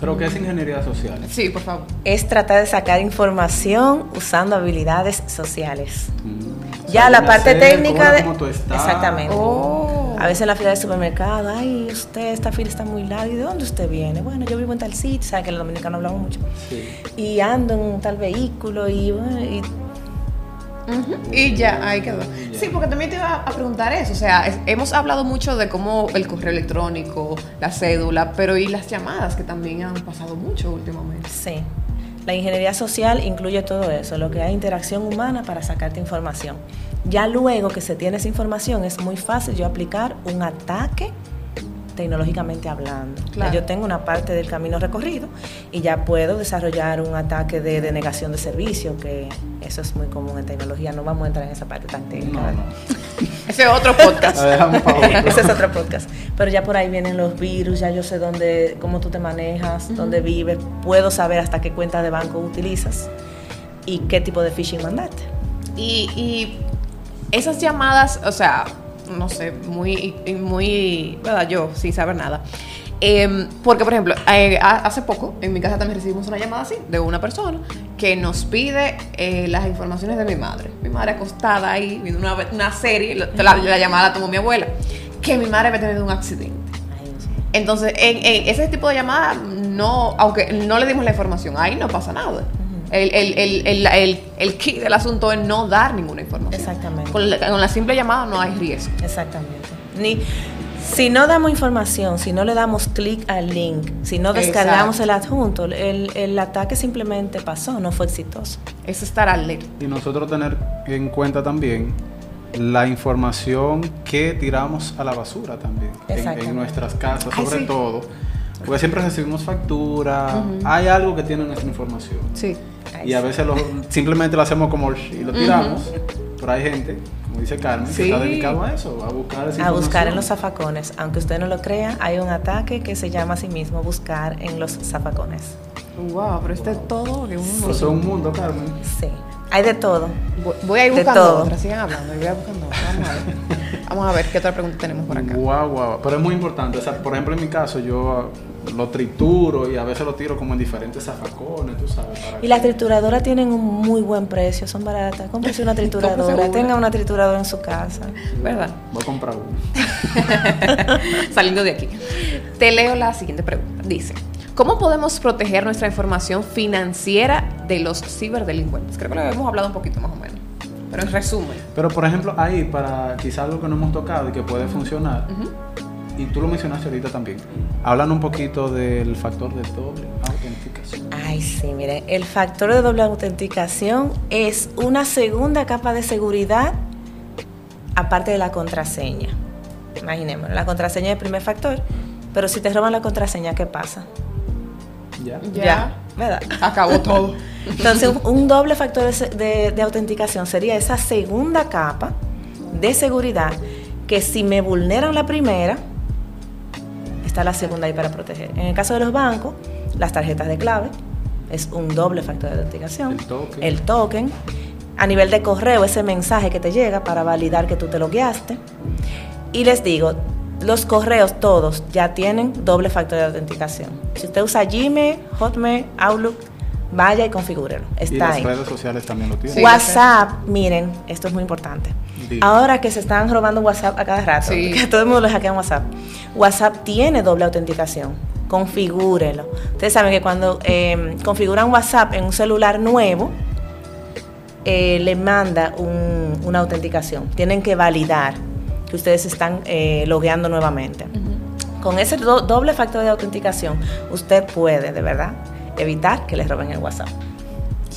[SPEAKER 2] Pero ¿qué es ingeniería social?
[SPEAKER 1] sí, por favor.
[SPEAKER 3] Es tratar de sacar información usando habilidades sociales.
[SPEAKER 2] Mm. O
[SPEAKER 3] Ya
[SPEAKER 2] sea,
[SPEAKER 3] la parte técnica
[SPEAKER 2] cómo-
[SPEAKER 3] de
[SPEAKER 2] cómo tú estás.
[SPEAKER 3] exactamente.
[SPEAKER 1] Oh.
[SPEAKER 3] A veces en la fila de supermercado, ay, usted, esta fila está muy larga. ¿Y de dónde usted viene? Bueno, yo vivo en tal sitio, sabe que los dominicanos hablamos mucho.
[SPEAKER 2] Sí.
[SPEAKER 3] Y ando en tal vehículo y, bueno, y
[SPEAKER 1] Y ya, ahí quedó. Sí, porque también te iba a preguntar eso. O sea, es- hemos hablado mucho de cómo el correo electrónico, la cédula, pero y las llamadas que también han pasado mucho últimamente.
[SPEAKER 3] sí. La ingeniería social incluye todo eso, lo que hay interacción humana para sacarte información. Ya luego que se tiene esa información es muy fácil yo aplicar un ataque tecnológicamente hablando.
[SPEAKER 1] Claro.
[SPEAKER 3] Yo tengo una parte del camino recorrido y ya puedo desarrollar un ataque de denegación de servicio, que eso es muy común en tecnología. No vamos a entrar en esa parte tan técnica.
[SPEAKER 2] No, no.
[SPEAKER 1] Ese es otro podcast.
[SPEAKER 3] Ese es otro podcast. Pero ya por ahí vienen los virus, ya yo sé dónde, cómo tú te manejas, dónde vives, puedo saber hasta qué cuenta de banco utilizas y qué tipo de phishing mandaste.
[SPEAKER 1] Y, y esas llamadas, o sea, no sé, muy, muy, ¿verdad? Yo, sin saber nada. Em, porque, por ejemplo, eh, ha- hace poco en mi casa también recibimos una llamada así de una persona que nos pide eh, las informaciones de mi madre. Mi madre acostada ahí viendo una, serie, la, la- la llamada la tomó mi abuela, que mi madre había tenido un accidente. Entonces, en, ese tipo de llamadas, no, aunque no le dimos la información, ahí no pasa nada. El, el, el, el, el, el key del asunto es no dar ninguna información.
[SPEAKER 3] Exactamente.
[SPEAKER 1] Con la, con la simple llamada no hay riesgo.
[SPEAKER 3] Exactamente. Ni, si no damos información, si no le damos clic al link, si no descargamos
[SPEAKER 1] Exacto.
[SPEAKER 3] el adjunto, el, el ataque simplemente pasó, no fue exitoso.
[SPEAKER 1] Es estar alerta.
[SPEAKER 2] Y nosotros tener en cuenta también la información que tiramos a la basura también en, en nuestras casas,
[SPEAKER 1] Ay,
[SPEAKER 2] sobre
[SPEAKER 1] sí.
[SPEAKER 2] todo. Porque siempre recibimos factura, hay algo que tiene nuestra información.
[SPEAKER 1] Sí.
[SPEAKER 2] Y a veces lo, simplemente lo hacemos como y lo tiramos. Pero hay gente, como dice Carmen,
[SPEAKER 1] Sí.
[SPEAKER 2] que está dedicado a eso, a buscar esa
[SPEAKER 3] A buscar en los zafacones. Aunque usted no lo crea, hay un ataque que se llama a sí mismo buscar en los zafacones.
[SPEAKER 1] Wow, pero este es todo de un
[SPEAKER 2] Eso es un mundo, Carmen.
[SPEAKER 3] Sí. Hay de todo.
[SPEAKER 1] Voy- Voy a ir
[SPEAKER 3] De
[SPEAKER 1] buscando
[SPEAKER 3] todo.
[SPEAKER 1] otra, sigan hablando, voy a buscando otra. Vamos a ver. Vamos a ver qué otra pregunta tenemos por acá.
[SPEAKER 2] Guau, guau. Pero es muy importante. O sea, por ejemplo, en mi caso, yo lo trituro y a veces lo tiro como en diferentes zafacones, tú sabes. Para
[SPEAKER 3] Y las trituradoras tienen un muy buen precio, son baratas. Cómprese una trituradora, tenga
[SPEAKER 1] una.
[SPEAKER 3] una trituradora en su casa.
[SPEAKER 1] ¿Verdad?
[SPEAKER 2] Voy a comprar uno.
[SPEAKER 1] Saliendo de aquí. Te leo la siguiente pregunta. Dice, ¿cómo podemos proteger nuestra información financiera de los ciberdelincuentes. Creo que lo hemos hablado un poquito más o menos. Pero en resumen.
[SPEAKER 2] Pero por ejemplo, ahí, para quizás algo que no hemos tocado y que puede funcionar, y tú lo mencionaste ahorita también, hablan un poquito del factor de doble autenticación.
[SPEAKER 3] Ay, sí, mire, el factor de doble autenticación es una segunda capa de seguridad aparte de la contraseña. Imaginémonos, la contraseña es el primer factor, pero si te roban la contraseña, ¿qué pasa?
[SPEAKER 2] ¿Ya?
[SPEAKER 1] Ya.
[SPEAKER 3] ¿verdad?
[SPEAKER 1] Acabó todo.
[SPEAKER 3] Entonces, un, doble factor de, se- de- de autenticación sería esa segunda capa de seguridad que si me vulneran la primera, está la segunda ahí para proteger. En el caso de los bancos, las tarjetas de clave es un doble factor de autenticación.
[SPEAKER 2] El token.
[SPEAKER 3] El token. A nivel de correo, ese mensaje que te llega para validar que tú te logueaste. Y les digo, los correos todos ya tienen doble factor de autenticación. Si usted usa Gmail, Hotmail, Outlook, vaya y configúrelo.
[SPEAKER 2] Y
[SPEAKER 3] Está
[SPEAKER 2] las
[SPEAKER 3] ahí.
[SPEAKER 2] redes sociales también lo tienen.
[SPEAKER 1] Sí.
[SPEAKER 3] WhatsApp, miren, esto es muy importante. Ahora que se están robando WhatsApp a cada rato,
[SPEAKER 1] Sí.
[SPEAKER 3] que todo el mundo le hackea WhatsApp. WhatsApp tiene doble autenticación. Configúrelo. Ustedes saben que cuando eh, configuran WhatsApp en un celular nuevo, eh, le manda un- una autenticación. Tienen que validar que ustedes están eh, logueando nuevamente. Con ese do- doble factor de autenticación, usted puede, de verdad, evitar que les roben el WhatsApp.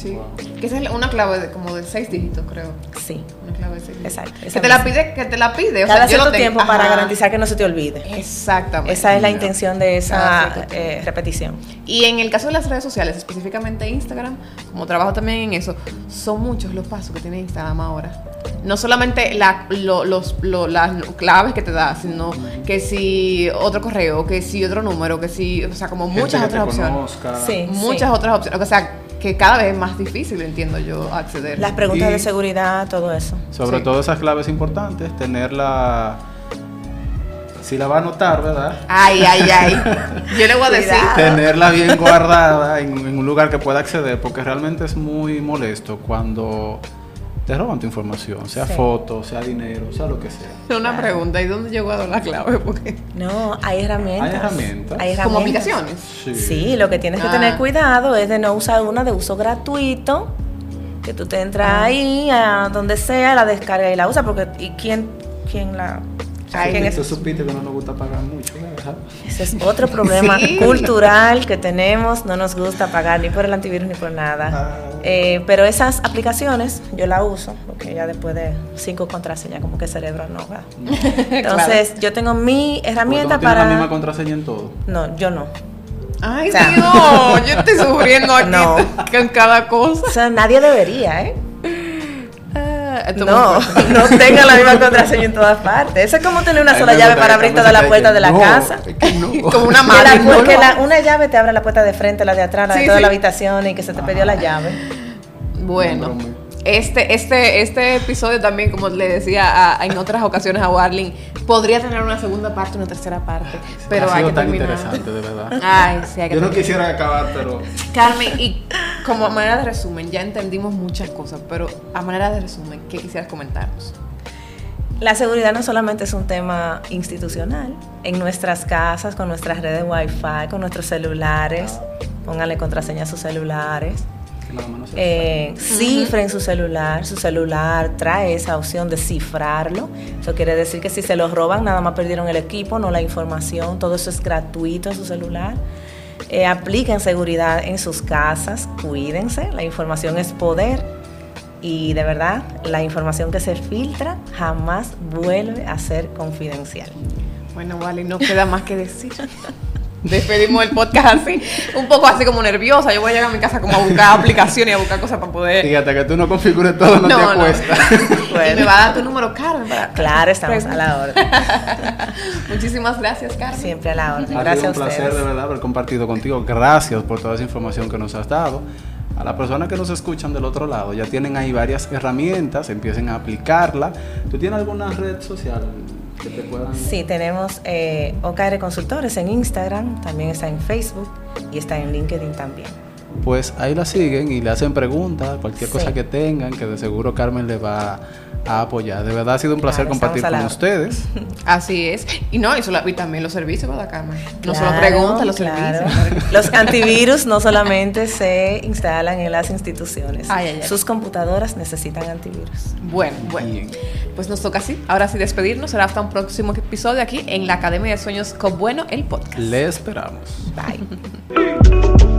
[SPEAKER 1] Sí. Que esa es una clave de, como de seis dígitos, creo.
[SPEAKER 3] Sí.
[SPEAKER 1] Una clave de seis dígitos.
[SPEAKER 3] Exacto,
[SPEAKER 1] Que te la pide, que te la pide. O
[SPEAKER 3] Cada
[SPEAKER 1] sea, yo lo
[SPEAKER 3] cierto
[SPEAKER 1] tengo-
[SPEAKER 3] tiempo para
[SPEAKER 1] Ajá.
[SPEAKER 3] garantizar que no se te olvide.
[SPEAKER 1] Exactamente.
[SPEAKER 3] Esa es la intención de esa
[SPEAKER 1] cierto
[SPEAKER 3] eh, repetición.
[SPEAKER 1] Y en el caso de las redes sociales, específicamente Instagram, como trabajo también en eso, son muchos los pasos que tiene Instagram ahora. No solamente la- lo- los, lo- las claves que te da, sino que si otro correo, que si otro número, que si, o sea, como muchas otras opciones.
[SPEAKER 2] conozca.
[SPEAKER 3] Sí.
[SPEAKER 1] Muchas otras opciones. O sea, que cada vez es más difícil, entiendo yo, acceder.
[SPEAKER 3] Las preguntas
[SPEAKER 2] Y-
[SPEAKER 3] de seguridad, todo eso.
[SPEAKER 2] Sobre
[SPEAKER 1] Sí.
[SPEAKER 2] todo esas claves importantes, tenerla. Si la va a anotar, ¿verdad?
[SPEAKER 1] Ay, ay, ay. Yo le voy a decir.
[SPEAKER 2] Tenerla bien guardada en, en un lugar que pueda acceder, porque realmente es muy molesto cuando te roban tu información, sea
[SPEAKER 3] Sí.
[SPEAKER 2] fotos, sea dinero, sea lo que sea.
[SPEAKER 1] Una pregunta, ¿y dónde yo guardo la clave? Porque
[SPEAKER 3] No, hay herramientas.
[SPEAKER 2] Hay herramientas.
[SPEAKER 3] Hay
[SPEAKER 1] como
[SPEAKER 3] herramientas.
[SPEAKER 1] aplicaciones.
[SPEAKER 3] Sí, lo que tienes que
[SPEAKER 1] Ah.
[SPEAKER 3] tener cuidado es de no usar una de uso gratuito, que tú te entras
[SPEAKER 1] Ah.
[SPEAKER 3] ahí, a donde sea, la descarga y la usa, porque ¿y quién, quién la...?
[SPEAKER 1] Ay,
[SPEAKER 3] quién
[SPEAKER 2] Tú supiste que no nos gusta pagar mucho, ¿verdad?
[SPEAKER 3] Ese es otro problema
[SPEAKER 1] Sí.
[SPEAKER 3] cultural que tenemos, no nos gusta pagar ni por el antivirus ni por nada.
[SPEAKER 2] Ah.
[SPEAKER 3] Eh, pero esas aplicaciones yo la uso, porque ya después de cinco contraseñas como que el cerebro no va. Entonces yo tengo mi herramienta
[SPEAKER 2] tú no tienes
[SPEAKER 3] para...
[SPEAKER 2] la misma contraseña en todo.
[SPEAKER 3] No, yo no.
[SPEAKER 1] Ay,
[SPEAKER 3] O sea,
[SPEAKER 1] Dios, yo estoy sufriendo aquí
[SPEAKER 3] No.
[SPEAKER 1] con cada cosa.
[SPEAKER 3] O sea, nadie debería, ¿eh? No, no tenga la misma contraseña en todas partes. Eso es como tener una sola llave para abrir toda la puerta de la
[SPEAKER 2] No,
[SPEAKER 3] casa.
[SPEAKER 2] es que no.
[SPEAKER 1] Como una
[SPEAKER 3] Que,
[SPEAKER 1] madre.
[SPEAKER 3] la,
[SPEAKER 1] no
[SPEAKER 3] que
[SPEAKER 1] lo-
[SPEAKER 3] la- una llave te abre la puerta de frente, la de atrás, la de
[SPEAKER 1] Sí,
[SPEAKER 3] toda
[SPEAKER 1] sí.
[SPEAKER 3] la habitación y que se te perdió la llave.
[SPEAKER 1] Bueno, este, este, este episodio también, como le decía a- en otras ocasiones a Warling, podría tener una segunda parte, una tercera parte, pero
[SPEAKER 2] ha
[SPEAKER 1] hay
[SPEAKER 2] sido
[SPEAKER 1] que
[SPEAKER 2] tan
[SPEAKER 1] terminar.
[SPEAKER 2] interesante, de verdad.
[SPEAKER 1] Ay, sí, hay que
[SPEAKER 2] Yo no quisiera acabar, pero
[SPEAKER 1] Carmen, y como manera de resumen, ya entendimos muchas cosas, pero a manera de resumen, ¿qué quisieras comentarnos?
[SPEAKER 3] La seguridad no solamente es un tema institucional, en nuestras casas, con nuestras redes Wi-Fi, con nuestros celulares, pónganle contraseña a sus celulares.
[SPEAKER 2] Que nada más no se
[SPEAKER 3] Eh, cifren su celular, su celular trae esa opción de cifrarlo. Eso quiere decir que si se lo roban, nada más perdieron el equipo, no la información, todo eso es gratuito en su celular. Eh, apliquen seguridad en sus casas, cuídense, la información es poder y de verdad la información que se filtra jamás vuelve a ser confidencial.
[SPEAKER 1] Bueno, vale, no queda más que decir. Despedimos el podcast así, un poco así como nerviosa. Yo voy a llegar a mi casa como a buscar aplicaciones y a buscar cosas para poder.
[SPEAKER 2] Fíjate que tú no configures todo, no, te acuestas.
[SPEAKER 1] Y me va a dar tu número, Carmen. para-
[SPEAKER 3] Claro, estamos a la orden,
[SPEAKER 1] Muchísimas gracias, Carmen.
[SPEAKER 3] siempre a la orden.
[SPEAKER 2] Ha sido
[SPEAKER 3] Gracias a
[SPEAKER 2] un placer
[SPEAKER 3] ustedes.
[SPEAKER 2] de verdad haber compartido contigo. Gracias por toda esa información que nos has dado. A las personas que nos escuchan del otro lado, ya tienen ahí varias herramientas, empiecen a aplicarla. ¿Tú tienes alguna red social
[SPEAKER 3] Sí, tenemos eh, Consultores en Instagram, también está en Facebook y está en LinkedIn también.
[SPEAKER 2] Pues ahí la siguen y le hacen preguntas, cualquier
[SPEAKER 3] Sí.
[SPEAKER 2] cosa que tengan, que de seguro Carmen le va a apoyar. De verdad ha sido un placer
[SPEAKER 3] Claro,
[SPEAKER 2] compartir con ustedes.
[SPEAKER 1] Así es. Y no, y, solo- y también los servicios, ¿verdad, Carmen? No solo preguntas, los
[SPEAKER 3] claro.
[SPEAKER 1] servicios.
[SPEAKER 3] Los antivirus no solamente se instalan en las instituciones.
[SPEAKER 1] Ay, ay, ay.
[SPEAKER 3] Sus computadoras necesitan antivirus.
[SPEAKER 1] Bueno, bueno.
[SPEAKER 2] Bien.
[SPEAKER 1] Pues nos toca así. Ahora sí despedirnos. Será hasta un próximo episodio aquí en la Academia de Sueños con Bueno, el podcast.
[SPEAKER 2] Le esperamos.
[SPEAKER 3] Bye.